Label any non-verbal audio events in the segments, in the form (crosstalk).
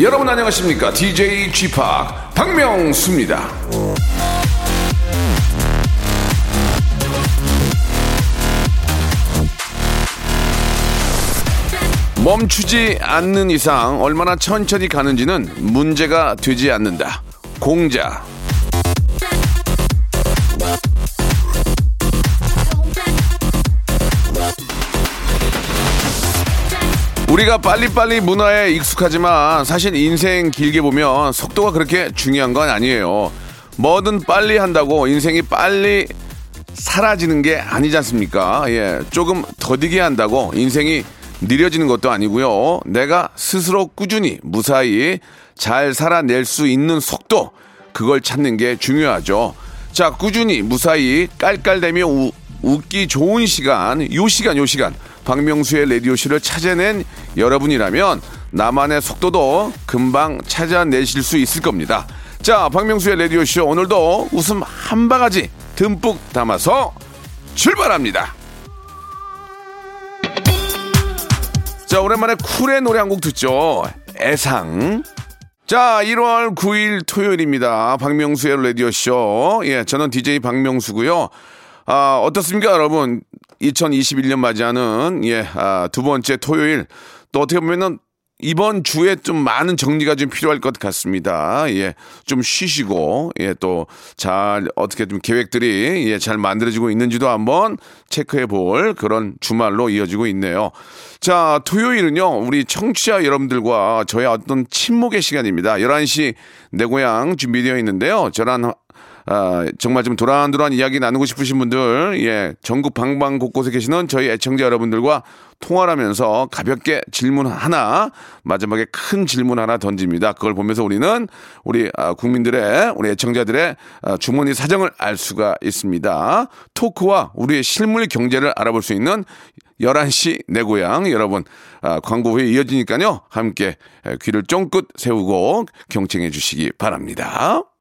여러분 안녕하십니까? DJ g p 박명수입니다. 멈추지 않는 이상 얼마나 천천히 가는지는 문제가 되지 않는다. 공자 우리가 빨리빨리 문화에 익숙하지만 사실 인생 길게 보면 속도가 그렇게 중요한 건 아니에요. 뭐든 빨리 한다고 인생이 빨리 사라지는 게 아니지 않습니까? 예. 조금 더디게 한다고 인생이 느려지는 것도 아니고요. 내가 스스로 꾸준히 무사히 잘 살아낼 수 있는 속도 그걸 찾는 게 중요하죠. 자, 꾸준히 무사히 깔깔대며 우- 웃기 좋은 시간, 요 시간, 요 시간. 박명수의 라디오쇼를 찾아낸 여러분이라면 나만의 속도도 금방 찾아내실 수 있을 겁니다. 자, 박명수의 라디오쇼 오늘도 웃음 한 바가지 듬뿍 담아서 출발합니다. 자, 오랜만에 쿨의 노래 한 곡 듣죠. 애상. 자, 1월 9일 토요일입니다. 박명수의 라디오쇼. 예, 저는 DJ 박명수고요 아, 어떻습니까, 여러분? 2021년 맞이하는, 예, 아, 두 번째 토요일. 또 어떻게 보면은 이번 주에 좀 많은 정리가 좀 필요할 것 같습니다. 예, 좀 쉬시고, 예, 또 잘 어떻게 좀 계획들이 예, 잘 만들어지고 있는지도 한번 체크해 볼 그런 주말로 이어지고 있네요. 자, 토요일은요, 우리 청취자 여러분들과 저의 어떤 침묵의 시간입니다. 11시 내 고향 준비되어 있는데요. 저랑 아, 정말 좀 도란도란 이야기 나누고 싶으신 분들, 예, 전국 방방 곳곳에 계시는 저희 애청자 여러분들과 통화를 하면서 가볍게 질문 하나, 마지막에 큰 질문 하나 던집니다. 그걸 보면서 우리는 우리 아, 국민들의, 우리 애청자들의 아, 주머니 사정을 알 수가 있습니다. 토크와 우리의 실물 경제를 알아볼 수 있는 11시 내 고향 여러분 아, 광고 후에 이어지니까요 함께 에, 귀를 쫑긋 세우고 경청해 주시기 바랍니다.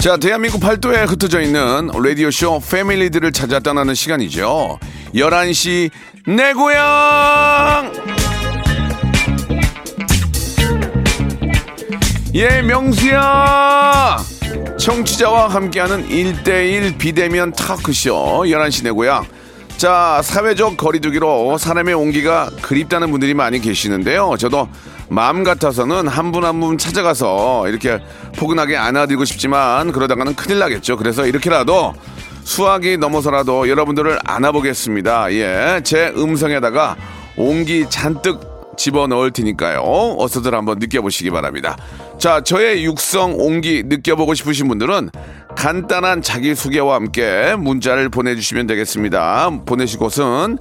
자 대한민국 팔도에 흩어져 있는 라디오쇼 패밀리들을 찾아 떠나는 시간이죠. 11시 내 고향! 예 명수야! 청취자와 함께하는 1대1 비대면 타크쇼 11시 내 고향. 자 사회적 거리두기로 사람의 온기가 그립다는 분들이 많이 계시는데요. 저도 마음 같아서는 한 분 한 분 찾아가서 이렇게 포근하게 안아드리고 싶지만 그러다가는 큰일 나겠죠 그래서 이렇게라도 수학이 넘어서라도 여러분들을 안아보겠습니다 예 제 음성에다가 온기 잔뜩 집어 넣을 테니까요. 어서들 한번 느껴보시기 바랍니다. 자, 저의 육성 온기 느껴보고 싶으신 분들은 간단한 자기소개와 함께 문자를 보내주시면 되겠습니다. 보내실 곳은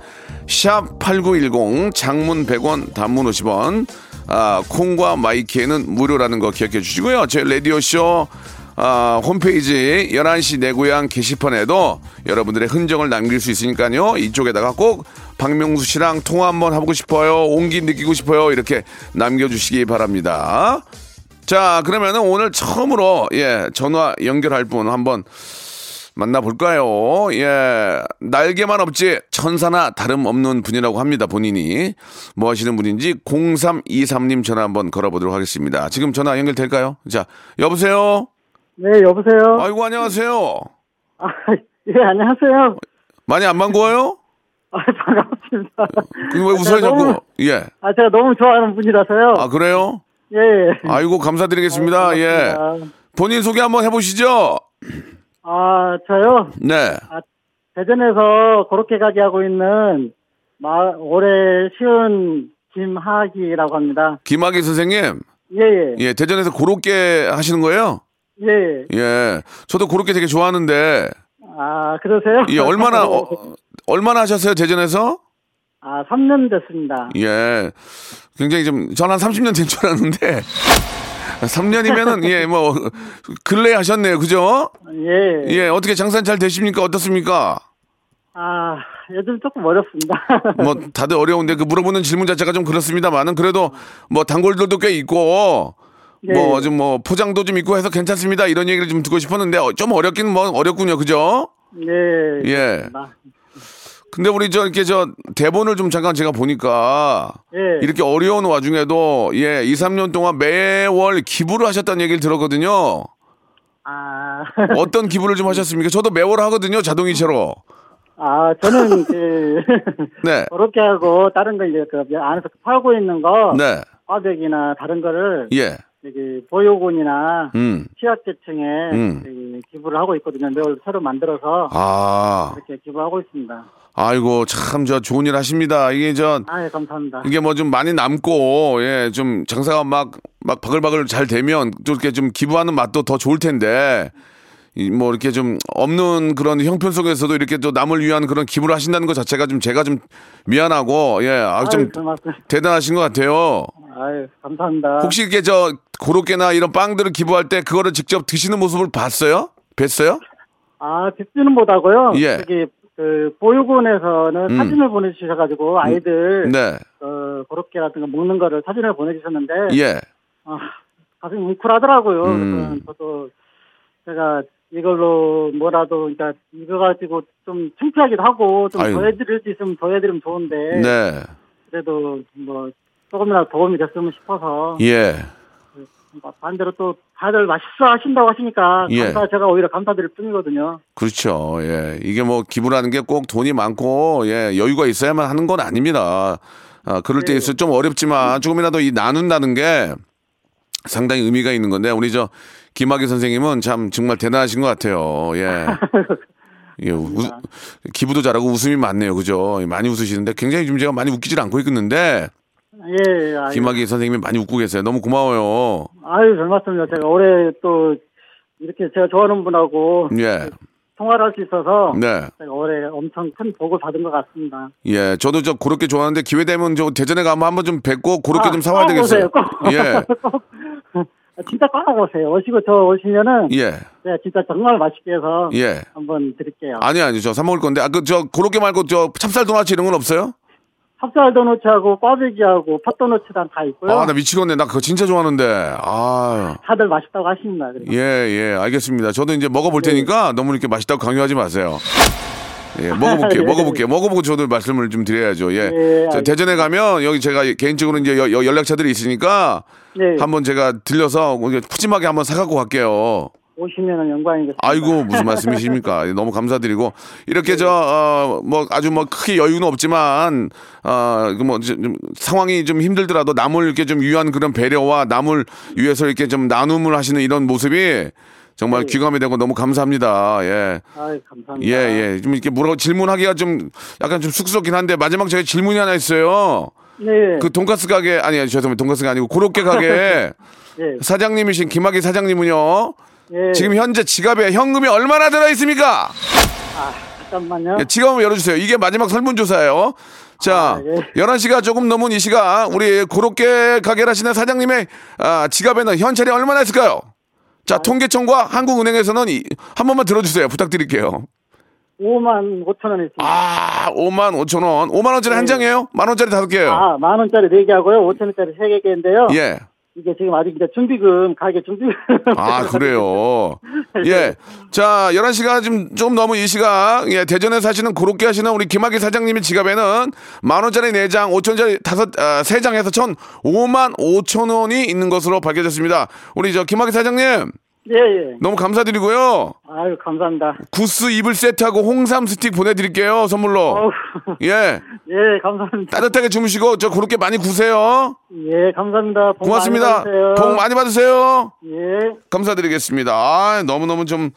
샵 8910 장문 100원 단문 50원 아, 콩과 마이키에는 무료라는 거 기억해 주시고요. 저희 라디오쇼 아, 홈페이지 11시 내 고향 게시판에도 여러분들의 흔적을 남길 수 있으니까요. 이쪽에다가 꼭 박명수 씨랑 통화 한번 하고 싶어요. 온기 느끼고 싶어요. 이렇게 남겨주시기 바랍니다. 자, 그러면은 오늘 처음으로, 예, 전화 연결할 분 한번 만나볼까요? 예, 날개만 없지 천사나 다름없는 분이라고 합니다, 본인이. 뭐 하시는 분인지 0323님 전화 한번 걸어보도록 하겠습니다. 지금 전화 연결될까요? 자, 여보세요? 네, 여보세요. 아이고, 안녕하세요. 아, 예, 안녕하세요. 많이 안 반가워요? 아, 반갑습니다. 그왜 웃어요, 제가 자꾸? 너무- 예. 아, 제가 너무 좋아하는 분이라서요. 아, 그래요? 예, 예. 아이고, 감사드리겠습니다. 아유, 예. 본인 소개 한번 해보시죠. 아, 저요. 네. 대전에서 그렇게 가게 하고 있는 마, 올해 시은 김하기라고 합니다. 김학의 선생님, 예, 예. 예, 대전에서 고로케 하시는 거예요? 예, 예. 예, 저도 고로케 되게 좋아하는데, 아, 그러세요? 예, 얼마나, 어, 얼마나 하셨어요, 대전에서? 아, 3년 됐습니다. 예, 굉장히 좀, 전 한 30년 된 줄 알았는데, 3년이면은, 예, 뭐, 근래 하셨네요, 그죠? 예. 예, 어떻게 장사 잘 되십니까? 어떻습니까? 아, 요즘 조금 어렵습니다. (laughs) 뭐, 다들 어려운데, 그 물어보는 질문 자체가 좀 그렇습니다만은, 그래도 뭐, 단골들도 꽤 있고, 네. 뭐, 좀 뭐, 포장도 좀 있고 해서 괜찮습니다. 이런 얘기를 좀 듣고 싶었는데, 어, 좀 어렵긴 뭐, 어렵군요, 그죠? 예. 예. 그렇습니다. 근데 우리 저, 이렇게 저, 대본을 좀 잠깐 제가 보니까, 예. 이렇게 어려운 와중에도, 예, 2, 3년 동안 매월 기부를 하셨다는 얘기를 들었거든요. 아, 어떤 기부를 좀 하셨습니까? 저도 매월 하거든요, 자동이체로. 아, 저는 그, (laughs) 네. 그렇게 하고, 다른 거 이제 그 안에서 팔고 있는 거, 네. 꽈배기나 다른 거를, 예. 여기 보육원이나 음. 취약계층에 음. 기부를 하고 있거든요. 매월 새로 만들어서 아, 이렇게 기부하고 있습니다. 아이고, 참, 저, 좋은 일 하십니다. 이게 저, 아, 예, 감사합니다. 이게 뭐 좀 많이 남고, 예, 좀 장사가 막, 막 바글바글 잘 되면 또 이렇게 좀 기부하는 맛도 더 좋을 텐데, 이 뭐 이렇게 좀 없는 그런 형편 속에서도 이렇게 또 남을 위한 그런 기부를 하신다는 것 자체가 좀 제가 좀 미안하고, 예, 아, 좀 아유, 고맙습니다. 대단하신 것 같아요. 아유, 감사합니다. 혹시 이렇게 저, 고로케나 이런 빵들을 기부할 때 그거를 직접 드시는 모습을 봤어요? 뵀어요? 아, 빚주는 못하고요. 예. 여기 그 보육원에서는 음. 사진을 보내주셔가지고 아이들 네. 어, 그렇게라든가 먹는 거를 사진을 보내주셨는데 예. 아, 가슴이 뭉클하더라고요. 음. 그래서 저도 제가 이걸로 뭐라도 그러니까 이거 가지고 좀 창피하기도 하고 좀 아유. 더해드릴 수 있으면 더해드리면 좋은데 네. 그래도 뭐 조금이라도 도움이 됐으면 싶어서 예. 반대로 또 다들 맛있어 하신다고 하시니까 예. 감사 제가 오히려 감사드릴 뿐이거든요. 그렇죠. 예. 이게 뭐 기부라는 게 꼭 돈이 많고 예, 여유가 있어야만 하는 건 아닙니다. 아, 그럴 때 네. 있어 좀 어렵지만 조금이라도 이 나눈다는 게 상당히 의미가 있는 건데 우리 저 김학의 선생님은 참 정말 대단하신 것 같아요. 예. (laughs) 예, 우- 기부도 잘하고 웃음이 많네요. 그죠? 많이 웃으시는데 굉장히 좀 제가 많이 웃기질 않고 있는데 예, 아유, 김학의 선생님이 많이 웃고 계세요. 너무 고마워요. 아유 별 말씀이요. 제가 올해 또 이렇게 제가 좋아하는 분하고 예. 통화를 할 수 있어서 네. 제가 올해 엄청 큰 복을 받은 것 같습니다. 예, 저도 저 그렇게 좋아하는데 기회 되면 저 대전에 가면 한번 좀 뵙고 그렇게 아, 좀 사와야 꼭 되겠어요. 꼭. 예, (laughs) 꼭. 진짜 꼭 오세요. 오시고 저 오시면은 예, 제가 진짜 정말 맛있게 해서 예. 한번 드릴게요. 아니 아니 저 사 먹을 건데 아그저 그렇게 말고 저 찹쌀 도넛 이런 건 없어요? 찹쌀 도너츠하고 꽈배기하고 팥도너츠랑 다 있고요. 아 나 미치겠네. 나 그거 진짜 좋아하는데. 아. 다들 맛있다고 하십니다. 그래서. 예, 예, 알겠습니다. 저도 이제 먹어볼 네. 테니까 너무 이렇게 맛있다고 강요하지 마세요. 예, 먹어볼게요. (laughs) 예. 먹어볼게요. 먹어보고 저도 말씀을 좀 드려야죠. 예. 예. 대전에 가면 여기 제가 개인적으로 이제 여- 여- 연락처들이 있으니까 네. 한번 제가 들려서 푸짐하게 한번 사갖고 갈게요. 오시면은 영광이겠습니다. 아이고 무슨 말씀이십니까? 예, (laughs) 너무 감사드리고 이렇게 저뭐 아주 뭐 크게 여유는 없지만 어뭐 상황이 좀 힘들더라도 남을 이렇게 좀 위한 그런 배려와 남을 위해서 이렇게 좀 나눔을 하시는 이런 모습이 정말 귀감이 되고 너무 감사합니다. 예. 아이, 감사합니다. 예, 예. 좀 이렇게 물어 질문하기가 좀 약간 좀 쑥스럽긴 한데 마지막 제가 질문이 하나 있어요. 네. 그 돈가스 가게 아니 죄송합니다. 돈가스가 아니고 고로케 가게 예. (laughs) 사장님이신 김학의 사장님은요. 예. 지금 현재 지갑에 현금이 얼마나 들어 있습니까? 아, 잠깐만요. 예, 지갑 열어주세요. 이게 마지막 설문조사예요. 자, 아, 예. 11시가 조금 넘은 이 시각, 우리 고로케 가게를 하시는 사장님의 아, 지갑에는 현찰이 얼마나 있을까요? 자, 통계청과 한국은행에서는 이, 한 번만 들어주세요. 부탁드릴게요. 5만 5천 원 있습니다. 아, 5만 5천 원. 5만 원짜리 한 장이에요? 만 원짜리 다섯 개예요. 네. 아, 만 원짜리 4개 하고요. 5천 원짜리 3개 개인데요. 예. 이게 지금 아직 이제 준비금, 가게 준비금. 아, 그래요. (laughs) 예. 자, 11시가 좀, 좀 넘은 이 시각, 예, 대전에 사시는 고롭게 하시는 우리 김학의 사장님의 지갑에는 만원짜리 4장, 5천원짜리 다섯, 아, 3장 해서 천 5만 5천 원이 있는 것으로 밝혀졌습니다. 우리 저 김학의 사장님, 예, 예. 너무 감사드리고요. 아유, 감사합니다. 구스 이불 세트하고 홍삼 스틱 보내드릴게요, 선물로. 어우, 예. (laughs) 예, 감사합니다. 따뜻하게 주무시고, 저 그렇게 많이 구세요. 예, 감사합니다. 복 고맙습니다. 많이 받으세요. 복 많이 받으세요. 예. 감사드리겠습니다. 아, 너무너무 좀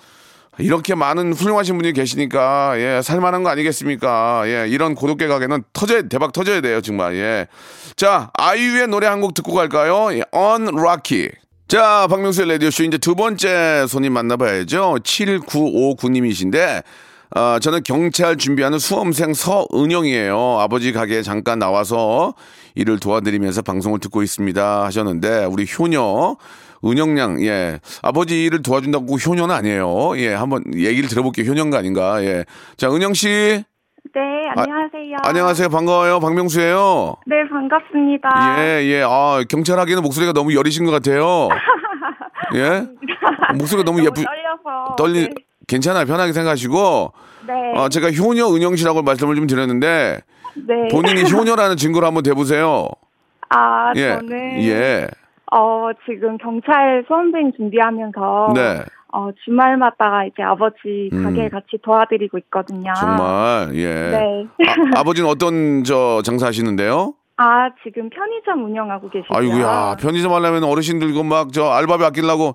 이렇게 많은 훌륭하신 분이 계시니까 예 살만한 거 아니겠습니까? 예 이런 고독계 가게는 터져 대박 터져야 돼요 정말 예. 자 아이유의 노래 한 곡 듣고 갈까요? 예, Unlucky. 자 박명수의 라디오 쇼 이제 두 번째 손님 만나봐야죠. 7959님이신데 어, 저는 경찰 준비하는 수험생 서은영이에요. 아버지 가게에 잠깐 나와서 일을 도와드리면서 방송을 듣고 있습니다 하셨는데 우리 효녀 은영양 예 아버지 일을 도와준다고 효녀는 아니에요. 예 한번 얘기를 들어볼게요. 효녀가 아닌가 예. 자 은영 씨 네, 안녕하세요. 안녕하세요 반가워요 박명수예요. 네, 반갑습니다. 예, 예. 아, 경찰 하기는 목소리가 너무 여리신 것 같아요. (laughs) 예? 목소리가 너무 예쁘, 떨려서. 떨리, 네. 괜찮아요. 편하게 생각하시고. 네. 어, 제가 효녀 은영 씨라고 말씀을 좀 드렸는데, 네. 본인이 효녀라는 증거를 한번 대 보세요. 아, 예. 저는 예. 어, 지금 경찰 수험생 준비하면서 네. 어, 주말마다 이제 아버지 음. 가게 같이 도와드리고 있거든요. 정말, 예. 네. 아, (laughs) 아버지는 어떤 저 장사 하시는데요? 아, 지금 편의점 운영하고 계시고요. 아이고야, 편의점 하려면 어르신들 이거 막저 알바비 아끼려고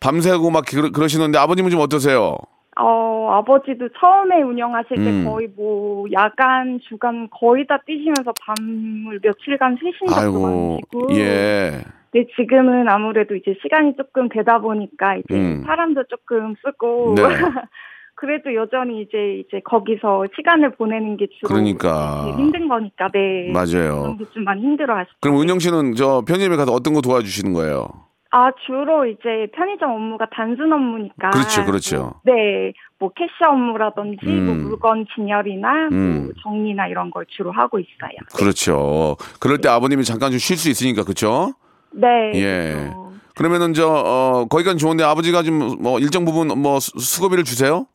밤새고 막 그러, 그러시는데 아버님은 좀 어떠세요? 어, 아버지도 처음에 운영하실 때 음. 거의 뭐 야간, 주간 거의 다 뛰시면서 밤을 며칠간 쉬신 적도 많으시고. 예. 네, 지금은 아무래도 이제 시간이 조금 되다 보니까 이제 음. 사람도 조금 쓰고 네. (laughs) 그래도 여전히 이제 이제 거기서 시간을 보내는 게 주로 그러니까. 힘든 거니까 네. 맞아요. 좀 많이 힘들어하시죠. 그럼 은영 씨는 저 편의점에 가서 어떤 거 도와주시는 거예요? 아 주로 이제 편의점 업무가 단순 업무니까. 그렇죠, 그렇죠. 뭐, 네, 뭐 캐셔 업무라든지 뭐 음. 물건 진열이나 음. 뭐 정리나 이런 걸 주로 하고 있어요. 그렇죠. 그럴 때 아버님이 잠깐 좀 쉴 수 있으니까 그렇죠? 네. 예. 그렇죠. 그러면은 저 어, 거기까지 좋은데 아버지가 좀 뭐 일정 부분 뭐 수- 수고비를 주세요?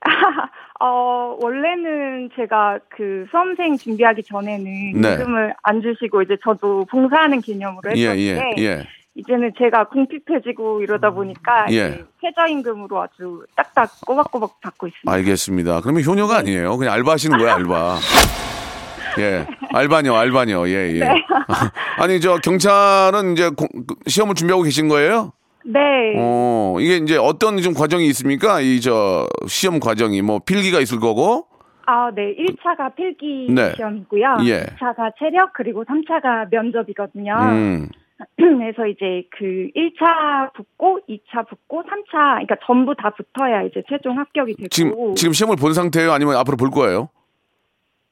(laughs) 어, 원래는 제가 그 수험생 준비하기 전에는 네. 요금을 안 주시고 이제 저도 봉사하는 개념으로 예, 했었는데 예, 예. 이제는 제가 궁핍해지고 이러다 보니까 예. 이제 최저임금으로 아주 딱딱 꼬박꼬박 받고 있습니다. 알겠습니다. 그러면 효녀가 아니에요. 그냥 알바하시는 거예요, 알바. (laughs) 예. 알바녀, 알바녀. 예, 예. (laughs) 아니, 저 경찰은 이제 고- 그 시험을 준비하고 계신 거예요? 네. 어, 이게 이제 어떤 좀 과정이 있습니까? 이 저 시험 과정이 뭐 필기가 있을 거고. 아, 네. 1차가 필기 네. 시험이고요. 예. 2차가 체력 그리고 3차가 면접이거든요. 음. 그래서 이제 그 1차 붙고 2차 붙고 3차 그러니까 전부 다 붙어야 이제 최종 합격이 되고 지금 지금 시험을 본 상태예요? 아니면 앞으로 볼 거예요?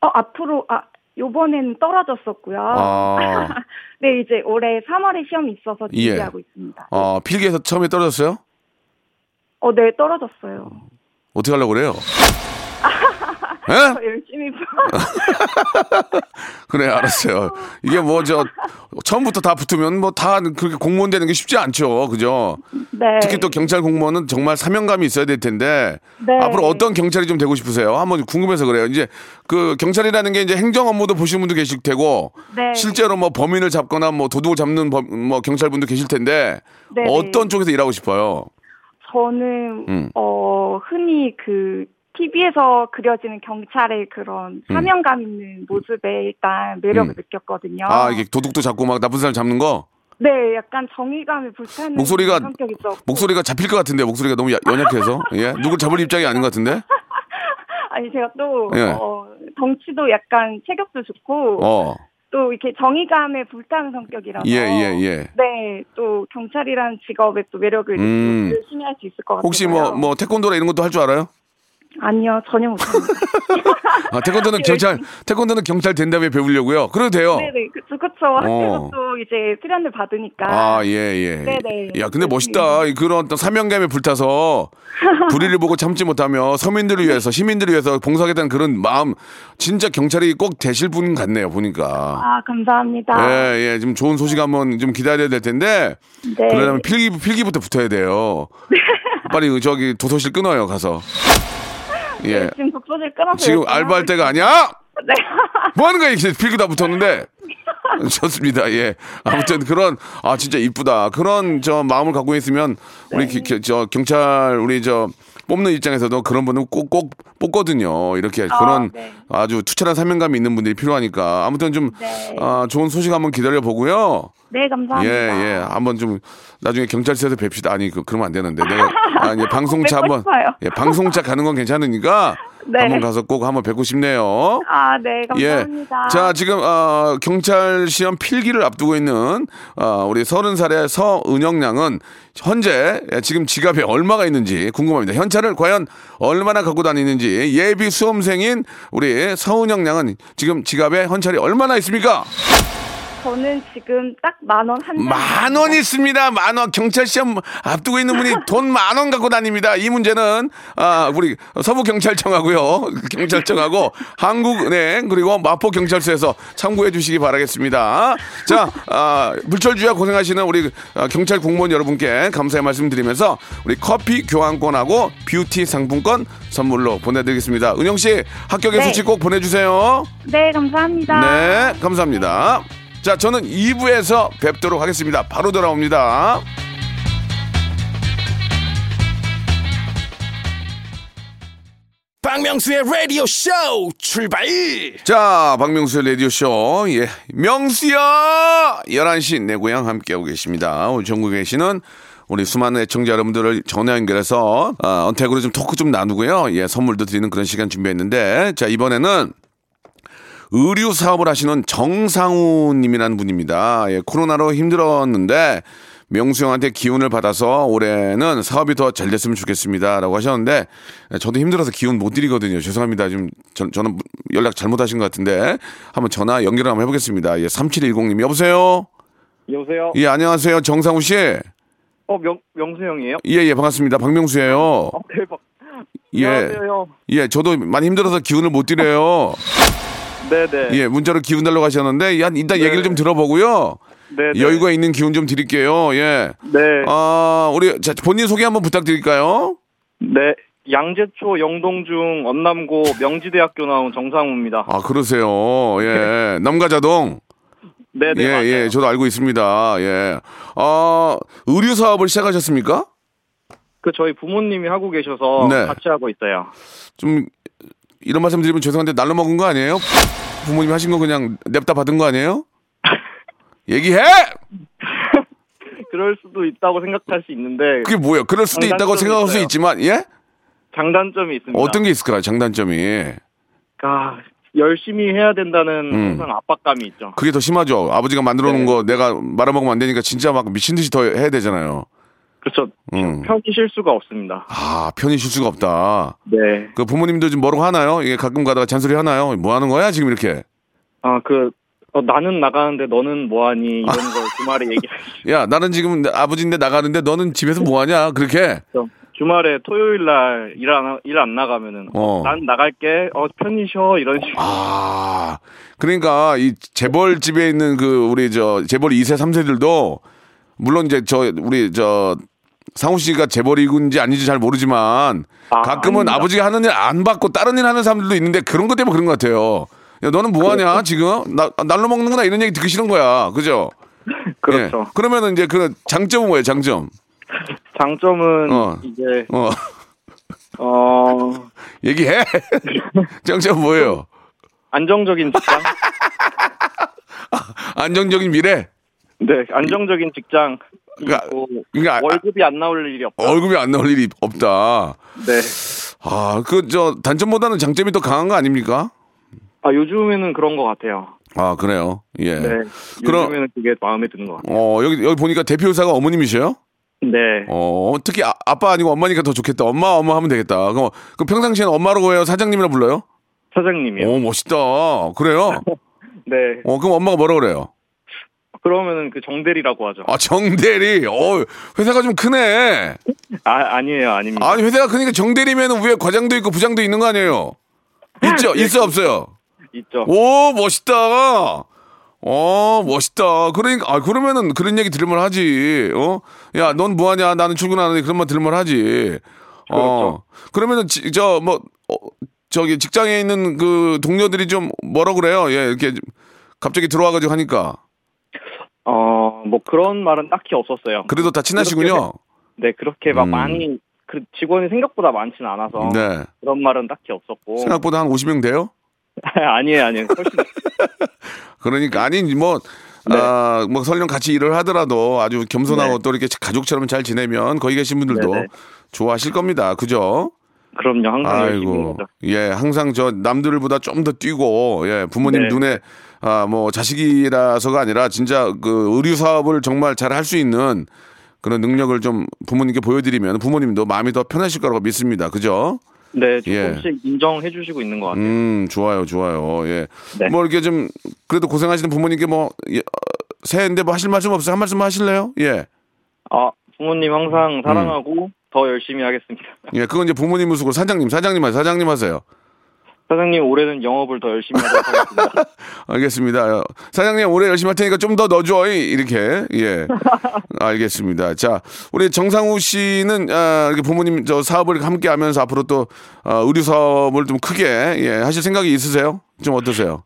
어, 앞으로, 아, 요번엔 떨어졌었고요. 아. (laughs) 네, 이제 올해 3월에 시험이 있어서 예. 준비하고 있습니다. 어, 필기에서 처음에 떨어졌어요? 어, 네, 떨어졌어요. 어떻게 하려고 그래요? (laughs) 예? 저 열심히. (laughs) 그래, 알았어요. 이게 뭐, 저, 처음부터 다 붙으면 뭐 다 그렇게 공무원 되는 게 쉽지 않죠. 그죠? 네. 특히 또 경찰 공무원은 정말 사명감이 있어야 될 텐데. 네. 앞으로 어떤 경찰이 좀 되고 싶으세요? 한번 궁금해서 그래요. 이제 그 경찰이라는 게 이제 행정 업무도 보시는 분도 계실 테고. 네. 실제로 뭐 범인을 잡거나 뭐 도둑을 잡는 범, 뭐 경찰분도 계실 텐데. 네. 어떤 쪽에서 일하고 싶어요? 저는, 음. 어, 흔히 그, TV에서 그려지는 경찰의 그런 사명감 있는 모습에 일단 매력을 음. 느꼈거든요. 아, 이게 도둑도 잡고 막 나쁜 사람 잡는 거? 네, 약간 정의감에 불타는 목소리가-. 목소리가 잡힐 것 같은데 목소리가 너무 야- 연약해서 (laughs) 예 누굴 잡을 입장이 아닌 것 같은데 (laughs) 아니, 제가 또, 예. 어, 덩치도 약간 체격도 좋고, 어 또 이렇게 정의감에 불타는 성격이라서 예, 예, 예. 네, 또 경찰이라는 직업에 또 매력을 음. 열심히 할 수 있을 것 같아요. 혹시 뭐뭐 태권도나 이런 것도 할 줄 알아요? 아니요, 전혀 못합니다. (laughs) 아 태권도는 경찰 태권도는 경찰 된 다음에 배우려고요. 그래도 돼요. 네네, 그쵸, 그쵸. 학교에서 또 이제 수련을 받으니까. 어. 아, 예, 예. 네네. 야, 근데 멋있다. 이 그런 어떤 사명감에 불타서 (laughs) 불의를 보고 참지 못하며 서민들을 위해서, 시민들을 위해서 봉사하겠다는 그런 마음, 진짜 경찰이 꼭 되실 분 같네요, 보니까. 아, 감사합니다. 예, 예. 지금 좋은 소식 한번 좀 기다려야 될 텐데, 네. 그러려면 필기, 필기부터 붙어야 돼요. (laughs) 빨리 그 저기 도서실 끊어요, 가서. 예. 네, 지금 독서실 끊어서. 지금 알바할 때가 아니야? 있- 네. (laughs) 뭐 하는 거야, 이게 필기 다 붙었는데. (laughs) 좋습니다. 예. 아무튼 그런 아 진짜 이쁘다. 그런 저 마음을 갖고 있으면 우리 기- 기- 저 경찰 우리 저 뽑는 입장에서도 그런 분은 꼭, 꼭 뽑거든요. 이렇게 아, 그런 네. 아주 투철한 사명감이 있는 분들이 필요하니까. 아무튼 좀, 네. 아, 좋은 소식 한번 기다려 보고요. 네, 감사합니다. 예, 예. 한번 좀 나중에 경찰서에서 뵙시다. 아니, 그, 그러면 안 되는데. 내가, 아, 이제 방송차 (laughs) 한번. 예, 방송차 가는 건 괜찮으니까 네. 한번 가서 꼭 한번 뵙고 싶네요. 아, 네, 예. 감사합니다. 자, 지금, 어, 경찰 시험 필기를 앞두고 있는, 어, 우리 서른 살의 서은영 양은 현재 예, 지금 지갑에 얼마가 있는지 궁금합니다. 현찰을 과연 얼마나 갖고 다니는지 예비 수험생인 우리 서은영 양은 지금 지갑에 현찰이 얼마나 있습니까? 저는 지금 딱 만 원 한. 만 원 있습니다. 만 원. 경찰 시험 앞두고 있는 분이 돈 만 원 갖고 다닙니다. 이 문제는 아 우리 서부 경찰청하고요, (laughs) 경찰청하고 한국은행 그리고 마포 경찰서에서 참고해 주시기 바라겠습니다. 자, 아, 불철주야 고생하시는 우리 아, 경찰 공무원 여러분께 감사의 말씀 드리면서 우리 커피 교환권하고 뷰티 상품권 선물로 보내드리겠습니다. 은영 씨 합격의 네. 수치 꼭 보내주세요. 네, 감사합니다. 네, 감사합니다. 자, 저는 2부에서 뵙도록 하겠습니다. 바로 돌아옵니다. 박명수의 라디오 쇼 출발 자, 박명수의 라디오 쇼. 예. 명수야! 11시 내 고향 함께하고 계십니다. 오늘 전국에 계시는 우리 수많은 애청자 여러분들을 전화 연결해서, 어, 언택으로 좀 토크 좀 나누고요. 예, 선물도 드리는 그런 시간 준비했는데, 자, 이번에는 의류 사업을 하시는 정상우 님이라는 분입니다. 예, 코로나로 힘들었는데 명수 형한테 기운을 받아서 올해는 사업이 더 잘 됐으면 좋겠습니다. 라고 하셨는데 예, 저도 힘들어서 기운 못 드리거든요. 죄송합니다. 지금 저, 저는 연락 잘못하신 것 같은데 한번 전화 연결 한번 해보겠습니다. 예, 3710님 여보세요? 여보세요? 예, 안녕하세요. 정상우 씨. 어, 명, 명수 형이에요? 예, 예, 반갑습니다. 박명수예요. 어, 대박. 예. 안녕하세요. 예, 저도 많이 힘들어서 기운을 못 드려요. 네네. 예, 문자로 기운 달라고 하셨는데 한 일단 얘기를 좀 들어보고요. 네네. 여유가 있는 기운 좀 드릴게요. 예. 네. 아, 우리 자, 본인 소개 한번 부탁드릴까요? 네. 양재초 영동중 언남고 명지대학교 나온 정상우입니다. 아, 그러세요. 예. (laughs) 남가자동. 네 네. 예, 맞아요. 예. 저도 알고 있습니다. 예. 아, 의류 사업을 시작하셨습니까? 그 저희 부모님이 하고 계셔서 네. 같이 하고 있어요. 좀 이런 말씀 드리면 죄송한데 날로 먹은 거 아니에요? 부모님이 하신 거 그냥 냅다 받은 거 아니에요? 얘기해! (laughs) 그럴 수도 있다고 생각할 수 있는데 그게 뭐예요? 그럴 수도 있다고 생각할 수 있어요. 있지만, 예? 장단점이 있습니다. 어떤 게 있을까요? 장단점이. 아, 열심히 해야 된다는 음. 항상 압박감이 있죠. 그게 더 심하죠. 아버지가 만들어 놓은 네. 거 내가 말아먹으면 안 되니까 진짜 막 미친 듯이 더 해야 되잖아요. 그렇죠. 음. 편히 쉴 수가 없습니다. 아, 편히 쉴 수가 없다. 네. 그 부모님도 좀 뭐라고 하나요? 이게 가끔 가다가 잔소리 하나요? 뭐 하는 거야? 지금 이렇게. 아, 그, 어, 나는 나가는데 너는 뭐하니? 이런 걸 (laughs) 주말에 얘기하시죠. 야, 나는 지금 내 아버지인데 나가는데 너는 집에서 뭐 하냐? 그렇게. 주말에 토요일 날 일 안 일 안 나가면은 어. 난 나갈게 어 편히 쉬어 이런 식으로 아, 그러니까 이 재벌 집에 있는 그 우리 저 재벌 2세, 3세들도 물론 이제 저 우리 저 상우 씨가 재벌이군지 아닌지 잘 모르지만 아, 가끔은 아닙니다. 아버지가 하는 일 안 받고 다른 일 하는 사람들도 있는데 그런 것 때문에 그런 것 같아요. 야, 너는 뭐 하냐, 그렇죠. 지금? 나, 날로 먹는구나 이런 얘기 듣기 싫은 거야. 그죠? 그렇죠. 예. 그러면은 이제 그 장점은 뭐예요, 장점? 장점은 어. 이제 어, 어 (laughs) 얘기해. (laughs) 장점 뭐예요? 안정적인 직장 (laughs) 안정적인 미래? 네 안정적인 직장 그러니까, 그러니까 아- 월급이 안 나올 일이 없다 얼굴이 안 나올 일이 없다. 네. 아, 그, 저, 단점보다는 장점이 더 강한 거 아닙니까? 아 요즘에는 그런 것 같아요 아, 그래요. 예. 네 그럼- 요즘에는 그게 마음에 드는 것 같아요 어, 여기, 여기 보니까 대표이사가 어머님이셔요? 네 어, 특히 아, 아빠 아니고 엄마니까 더 좋겠다. 엄마, 엄마 하면 되겠다. 그럼, 그 평상시에는 엄마라고 해요? 사장님이라 불러요? 사장님이요 오, 멋있다. 그래요? (laughs) 네 어, 그럼 엄마가 뭐라 그래요? 그러면은 그 정대리라고 하죠 아, 정대리. 어, 회사가 좀 크네. 아 아니에요 아닙니다 아니, 회사가 크니까 정대리면 위에 과장도 있고 부장도 있는 거 아니에요? 있죠? (laughs) 있어, 없어요? 있죠 오 멋있다. 어 멋있다. 그러니까 아 그러면은 그런 얘기 들을만 하지. 어? 야 넌 뭐하냐? 나는 출근하는데 그런 말 들을만 하지. 어. 그러면은 저뭐 어, 저기 직장에 있는 그 동료들이 좀 뭐라 그래요? 예 이렇게 갑자기 들어와가지고 하니까 어 뭐 그런 말은 딱히 없었어요 그래도 다 친하시군요. 네, 그렇게 막 음. 많이 그 직원이 생각보다 많지는 않아서 네. 그런 말은 딱히 없었고 생각보다 한 50명 돼요? (laughs) 아니에요 아니에요 훨씬 (laughs) 그러니까 아니 뭐 네. 아, 뭐 설령 같이 일을 하더라도 아주 겸손하고 네. 또 이렇게 가족처럼 잘 지내면 거기 계신 분들도 네네. 좋아하실 겁니다. 그죠? 그럼요 항상 아이고. 예, 항상 저 남들보다 좀 더 뛰고 예, 부모님 네. 눈에 아, 뭐 자식이라서가 아니라 진짜 그 의류 사업을 정말 잘 할 수 있는 그런 능력을 좀 부모님께 보여드리면 부모님도 마음이 더 편하실 거라고 믿습니다. 그죠? 네 예. 조금씩 인정해 주시고 있는 것 같아요 음, 좋아요, 좋아요. 예. 네. 뭐 이렇게 좀 그래도 고생하시는 부모님께 뭐 예, 어, 새해인데 뭐 하실 말씀 없어요? 한 말씀 하실래요? 예. 아 부모님 항상 사랑하고 더 열심히 하겠습니다 예, 그건 이제 부모님 모습으로 사장님, 사장님 하세요. 사장님 하세요. 사장님 올해는 영업을 더 열심히 하도록 하겠습니다 (laughs) 알겠습니다. 어, 사장님 올해 열심히 할 테니까 좀 더 넣어줘 이렇게 예 (laughs) 알겠습니다. 자 우리 정상우 씨는 아, 이렇게 부모님 저 사업을 함께하면서 앞으로 또 아, 의류 사업을 좀 크게 예, 하실 생각이 있으세요? 좀 어떠세요?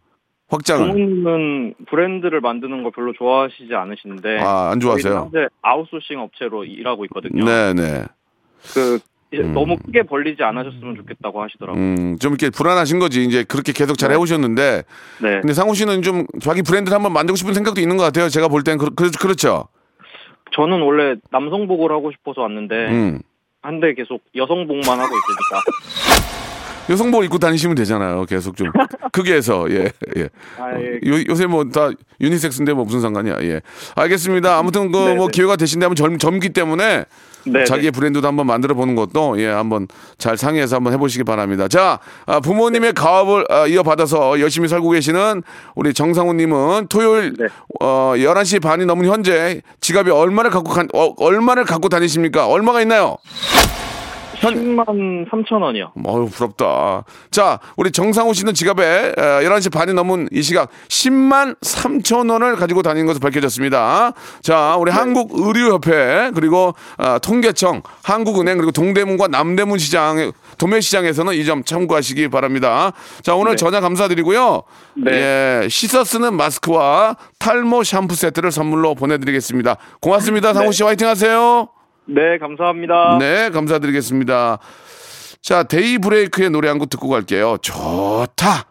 확장을 부모님은 브랜드를 만드는 걸 별로 좋아하시지 않으신데 아안 저희는 좋아하세요? 현재 아웃소싱 업체로 일하고 있거든요. 네네. 그 이제 너무 크게 벌리지 않으셨으면 좋겠다고 하시더라고요. 음, 좀 이렇게 불안하신 거지. 이제 그렇게 계속 잘 네. 해오셨는데. 네. 근데 상우 씨는 좀 자기 브랜드를 한번 만들고 싶은 생각도 있는 것 같아요. 제가 볼 땐 그, 그, 그렇죠. 저는 원래 남성복을 하고 싶어서 왔는데 음. 한데 계속 여성복만 하고 있으니까 (laughs) 여성복 입고 다니시면 되잖아요. 계속 좀 (laughs) 크게 해서 예 예. 아, 예. 요, 요새 뭐 다 유니섹스인데 뭐 무슨 상관이야. 예. 알겠습니다. 아무튼 그 네, 뭐 네. 기회가 되신다면 젊, 젊기 때문에 네, 자기의 브랜드도 한번 만들어 보는 것도 예 한번 잘 상의해서 한번 해보시기 바랍니다. 자 아, 부모님의 가업을 아, 이어받아서 열심히 살고 계시는 우리 정상훈님은 토요일 네. 어 11시 반이 넘은 현재 지갑이 얼마를 갖고 간, 어, 얼마를 갖고 다니십니까? 얼마가 있나요? 10만 3천 원이요. 어유 부럽다. 자, 우리 정상우 씨는 지갑에 에, 11시 반이 넘은 이 시각 10만 3천 원을 가지고 다니는 것으로 밝혀졌습니다. 자, 우리 한국의류협회 그리고 아, 통계청, 한국은행 그리고 동대문과 남대문 시장 도매 시장에서는 이 점 참고하시기 바랍니다. 자, 오늘 네. 전화 감사드리고요. 네. 예, 씻어 쓰는 마스크와 탈모 샴푸 세트를 선물로 보내드리겠습니다. 고맙습니다. 상우 씨 화이팅 하세요. 네, 감사합니다. 네, 감사드리겠습니다. 자, 데이 브레이크의 노래 한 곡 듣고 갈게요. 좋다.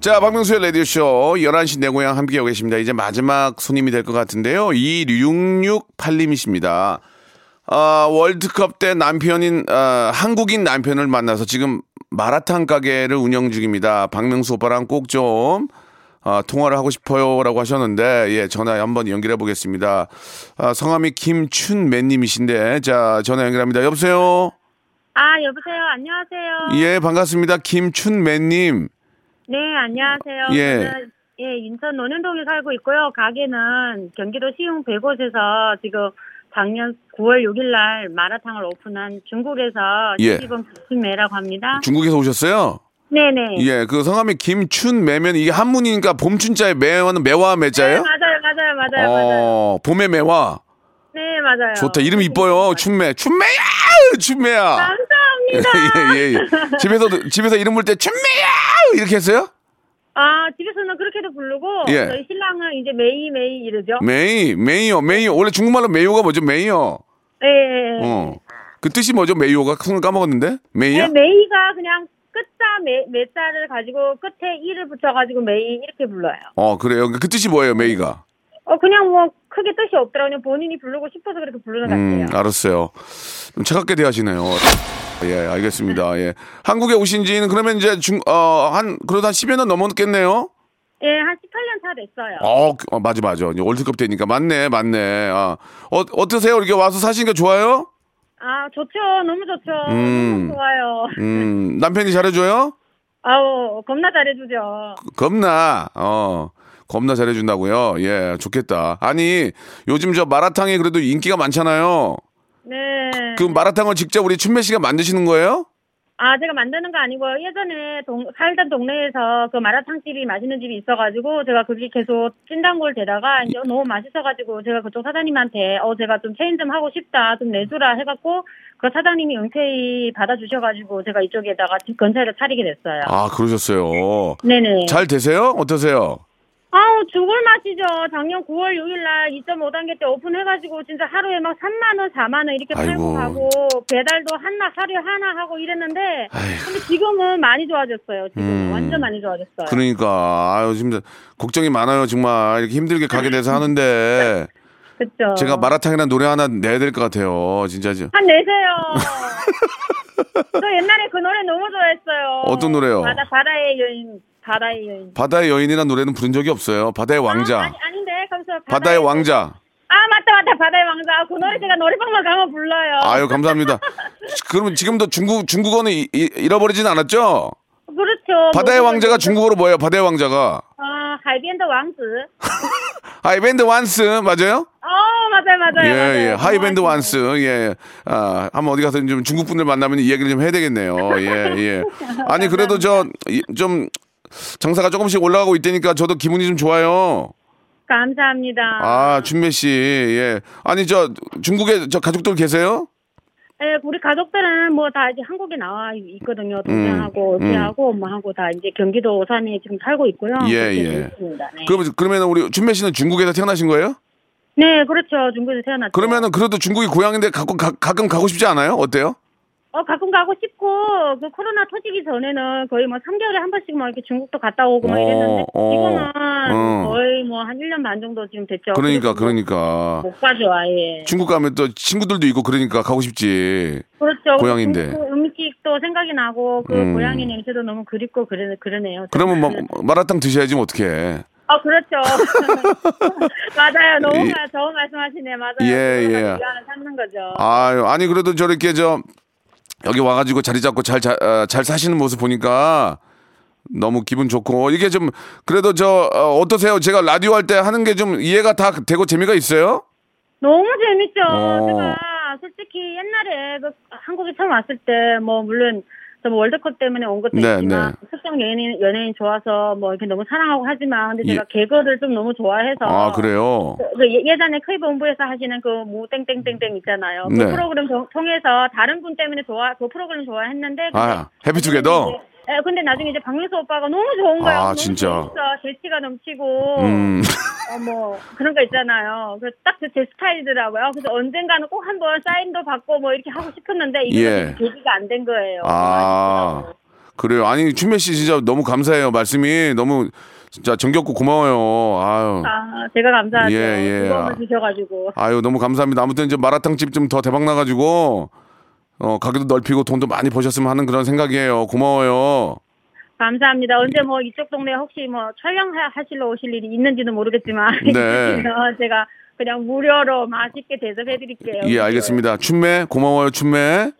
자, 박명수의 라디오쇼 11시 내 고향 함께하고 계십니다. 이제 마지막 손님이 될 것 같은데요. 2668님이십니다. 아, 월드컵 때 남편인, 아, 한국인 남편을 만나서 지금 마라탕 가게를 운영 중입니다. 박명수 오빠랑 꼭 좀, 아, 통화를 하고 싶어요라고 하셨는데, 예, 전화 한번 연결해 보겠습니다. 아, 성함이 김춘매님이신데, 자, 전화 연결합니다. 여보세요? 아, 여보세요. 안녕하세요. 예, 반갑습니다. 김춘매님. 네, 안녕하세요. 예. 저는 예, 인천 논현동에 살고 있고요. 가게는 경기도 시흥 100곳에서 지금 작년 9월 6일 날 마라탕을 오픈한 중국에서 예. 시집은 부침매라고 합니다. 중국에서 오셨어요? 네네. 예, 그 성함이 김춘 매면 이게 한문이니까 봄춘자에 매화는 매화 네, 매자예요? 맞아요, 맞아요, 맞아요, 맞아요. 어, 봄의 매화. 네, 맞아요. 좋다. 이름 이뻐요. 춘매. 춘매야! 춘매야! 감사합니다. (laughs) 예, 예, 예. 집에서도, 집에서 이름 부를 때 춘매야! 이렇게 했어요? 아, 집에서는 그렇게도 부르고 예. 저희 신랑은 이제 메이 메이 이러죠. 메이, 메이요, 메이요. 원래 중국말로 没有가 뭐죠? 没有. 예, 예. 예. 어. 그 뜻이 뭐죠? 没有가? 손을 까먹었는데? 메이야? 네, 메이가 그냥 끝자 매, 매자를 가지고 끝에 이를 붙여가지고 메이 이렇게 불러요. 어, 그래요. 그 뜻이 뭐예요, 메이가? 어 그냥 뭐 크게 뜻이 없더라고요. 그냥 본인이 부르고 싶어서 그렇게 부르는 것 음, 같아요. 알았어요. 좀 차갑게 대하시네요. 예, 알겠습니다. 예. 한국에 오신 지는 그러면 이제 중, 어, 한, 그러다 한 10여 년 넘었겠네요? 예, 한 18년 차 됐어요. 어, 그- 어, 맞아, 맞아. 이제 월드컵 때니까. 맞네, 맞네. 아, 어, 어떠세요? 이렇게 와서 사시니까 좋아요? 아 좋죠, 너무 좋죠, 음. 너무 좋아요. 음, 남편이 잘해줘요? 아우 겁나 잘해주죠. 겁나, 어, 겁나 잘해준다고요? 예, 좋겠다. 아니, 요즘 저 마라탕이 그래도 인기가 많잖아요. 네. 그 마라탕을 직접 우리 춘매 씨가 만드시는 거예요? 아 제가 만드는 거 아니고 예전에 동, 살던 동네에서 그 마라탕 집이 맛있는 집이 있어가지고 제가 거기 계속 찐단골 되다가 이제 너무 맛있어가지고 제가 그쪽 사장님한테 어 제가 좀 체인 좀 하고 싶다 좀 내주라 해갖고 그 사장님이 은퇴히 받아주셔가지고 제가 이쪽에다가 집 근처에 차리게 됐어요. 아, 그러셨어요. 네네. 잘 되세요? 어떠세요? 아우 죽을 맛이죠. 작년 9월 6일 날 2.5단계 때 오픈해가지고 진짜 하루에 막 3만 원, 4만 원 이렇게 아이고. 팔고 가고 배달도 하나 하루에 하나 하고 이랬는데 아이고. 근데 지금은 많이 좋아졌어요. 지금 음. 완전 많이 좋아졌어요. 그러니까 아유 지금 걱정이 많아요 정말 이렇게 힘들게 가게 돼서 하는데 (laughs) 그렇죠. 제가 마라탕이라는 노래 하나 내야 될 것 같아요 진짜 지- 한 내세요. (laughs) 저 옛날에 그 노래 너무 좋아했어요. 어떤 노래요? 바다 바다의 여인, 바다의 여인. 바다의 여인이라는 노래는 부른 적이 없어요 바다의 왕자 아, 아니, 아닌데 거기서 바다의 바다의- 왕자 아 맞다 맞다 바다의 왕자. 그 노래 제가 노래방만 가면 불러요. 아유 감사합니다 (laughs) 그러면 지금도 중국 중국어는 이- 이- 잃어버리진 않았죠 그렇죠. 바다의 뭐, 왕자가 중국어로 뭐예요 바다의 왕자가 아, 하이비엔드 왕子. 海边的王子 맞아요? 어, 맞아요, 맞아요. 예, 맞아요. 예. 하이밴드 정확히. 王子. 예. 아, 한번 어디 가서 좀 중국 분들 만나면 이 얘기를 좀 해야 되겠네요. 예, 예. (laughs) 아니, 그래도 저, 이- 좀, 장사가 조금씩 올라가고 있다니까 저도 기분이 좀 좋아요. 감사합니다. 아, 춘매 씨. 예. 아니, 저, 중국에 저 가족들 계세요? 예, 우리 가족들은 뭐 다 이제 한국에 나와 있거든요. 동생하고, 음, 언니하고, 엄마하고 다 이제 경기도 오산에 지금 살고 있고요. 예, 예. 네. 그러면, 그러면 우리 춘매 씨는 중국에서 태어나신 거예요? 네, 그렇죠. 중국에서 태어났죠. 그러면은 그래도 중국이 고향인데 가끔, 가, 가끔 가고 싶지 않아요? 어때요? 어, 가끔 가고 싶고, 그 코로나 터지기 전에는 거의 뭐 3개월에 한 번씩 막 이렇게 중국도 갔다 오고 막 어, 이랬는데, 어, 지금은 어. 거의 뭐 한 1년 반 정도 지금 됐죠. 그러니까, 뭐 그러니까. 못 가죠, 아예. 중국 가면 또 친구들도 있고 그러니까 가고 싶지. 그렇죠. 고향인데. 그 음식도 생각이 나고 그 음. 고향의 냄새도 너무 그립고 그러, 그러네요. 그러면 뭐 마라탕 드셔야지 뭐 어떡해. 아 그렇죠. (laughs) (laughs) 맞아요. 너무 예. 마- 좋은 말씀하시네. 맞아요. 예, 예. 삼는 거죠. 아유, 아니 그래도 저렇게 저 여기 와가지고 자리 잡고 잘, 잘, 어, 잘 사시는 모습 보니까 너무 기분 좋고 이게 좀 그래도 저 어, 어떠세요? 제가 라디오 할 때 하는 게 좀 이해가 다 되고 재미가 있어요? 너무 재밌죠. 어. 제가 솔직히 옛날에 그 한국에 처음 왔을 때 뭐 물론 저 월드컵 때문에 온 것도 네, 있지만 네. 특정 연예인 연예인 좋아서 뭐 이렇게 너무 사랑하고 하지만 근데 예. 제가 개그를 좀 너무 좋아해서 아 그래요? 그 예- 예전에 K본부에서 하시는 그 무 땡땡땡땡 있잖아요. 그 네. 프로그램 통- 통해서 다른 분 때문에 좋아 그 프로그램 좋아했는데 아 해피투게더. 이제- 예, 근데 나중에 이제 박명수 오빠가 너무 좋은 거예요. 아, 너무 진짜. 재밌어. 재치가 넘치고 음. 어, 뭐 그런 거 있잖아요. 그딱제 스타일이더라고요. 그래서 언젠가는 꼭 한번 사인도 받고 뭐 이렇게 하고 싶었는데 이게 예. 계기가 안 된 거예요. 아 그래요. 아니 춘매 씨 진짜 너무 감사해요. 말씀이 너무 진짜 정겹고 고마워요. 아유. 아, 제가 감사하죠. 예, 예. 주셔가지고. 아유 너무 감사합니다. 아무튼 이제 마라탕 집 좀 더 대박 나가지고 어 가게도 넓히고 돈도 많이 버셨으면 하는 그런 생각이에요. 고마워요. 감사합니다. 언제 뭐 이쪽 동네 혹시 뭐 촬영하시러 오실 일이 있는지는 모르겠지만 네. (laughs) 제가 그냥 무료로 맛있게 대접해드릴게요. 예 알겠습니다. 춘매 고마워요 춘매.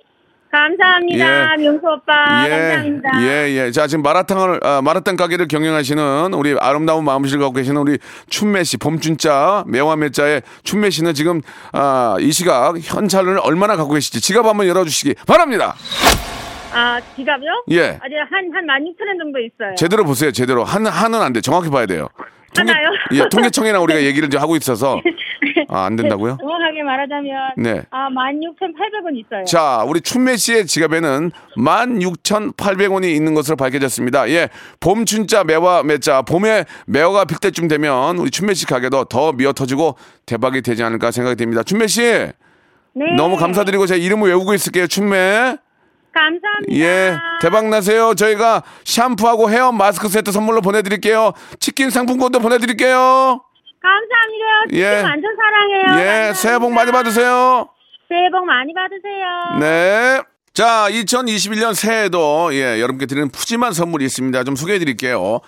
감사합니다. 명수 오빠. 예, 감사합니다. 예, 예. 자, 지금 마라탕을, 아, 마라탕 가게를 경영하시는 우리 아름다운 마음씨를 갖고 계시는 우리 춘매 씨, 봄춘자, 매화매자의 춘매 씨는 지금, 아, 이 시각 현찰을 얼마나 갖고 계실지 지갑 한번 열어주시기 바랍니다. 아, 지갑요? 예. 아직 한, 한 16,000원 정도 있어요. 제대로 보세요, 제대로. 한, 한은 안 돼. 정확히 봐야 돼요. 하나요? 예, 통계청이랑 우리가 (laughs) 얘기를 이제 하고 있어서. 아, 안 된다고요? 정확하게 말하자면 네. 아, 16,800원 있어요. 자, 우리 춘매 씨의 지갑에는 16,800원이 있는 것으로 밝혀졌습니다. 예, 봄 춘자 매화 매자 봄에 매화가 필 때쯤 되면 우리 춘매 씨 가게도 더 미어 터지고 대박이 되지 않을까 생각이 됩니다. 춘매 씨 네. 너무 감사드리고 제 이름을 외우고 있을게요. 춘매. 감사합니다. 예, 대박 나세요. 저희가 샴푸하고 헤어 마스크 세트 선물로 보내드릴게요. 치킨 상품권도 보내드릴게요. 감사합니다. 예. 예. 완전 사랑해요. 예, 감사합니다. 새해 복 많이 받으세요. 새해 복 많이 받으세요. 네. 자, 2021년 새해에도 예, 여러분께 드리는 푸짐한 선물이 있습니다. 좀 소개해 드릴게요.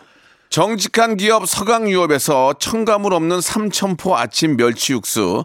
정직한 기업 서강유업에서 첨가물 없는 삼천포 아침 멸치 육수,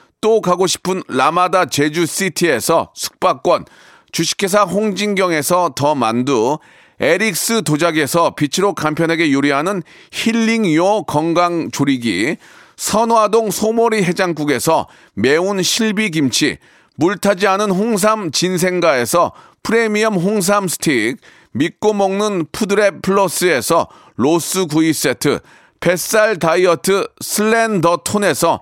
또 가고 싶은 라마다 제주시티에서 숙박권 주식회사 홍진경에서 더 만두 에릭스 도자기에서 빛으로 간편하게 요리하는 힐링요 건강조리기 선화동 소머리 해장국에서 매운 실비김치 물타지 않은 홍삼 진생가에서 프리미엄 홍삼 스틱 믿고 먹는 푸드랩 플러스에서 로스 구이 세트 뱃살 다이어트 슬렌더 톤에서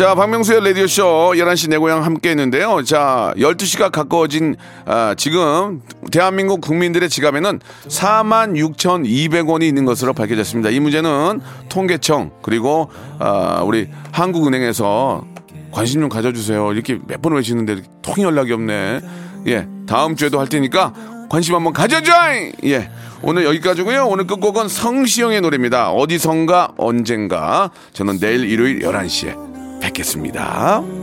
자, 박명수의 라디오쇼 11시 내 고향 함께 했는데요. 자, 12시가 가까워진, 아, 지금, 대한민국 국민들의 지갑에는 46,200원이 있는 것으로 밝혀졌습니다. 이 문제는 통계청, 그리고, 아, 우리 한국은행에서 관심 좀 가져주세요. 이렇게 몇 번 외치는데 통이 연락이 없네. 예, 다음 주에도 할 테니까 관심 한번 가져줘! 예. 오늘 여기까지고요 오늘 끝곡은 성시영의 노래입니다. 어디선가 언젠가. 저는 내일 일요일 11시에 뵙겠습니다.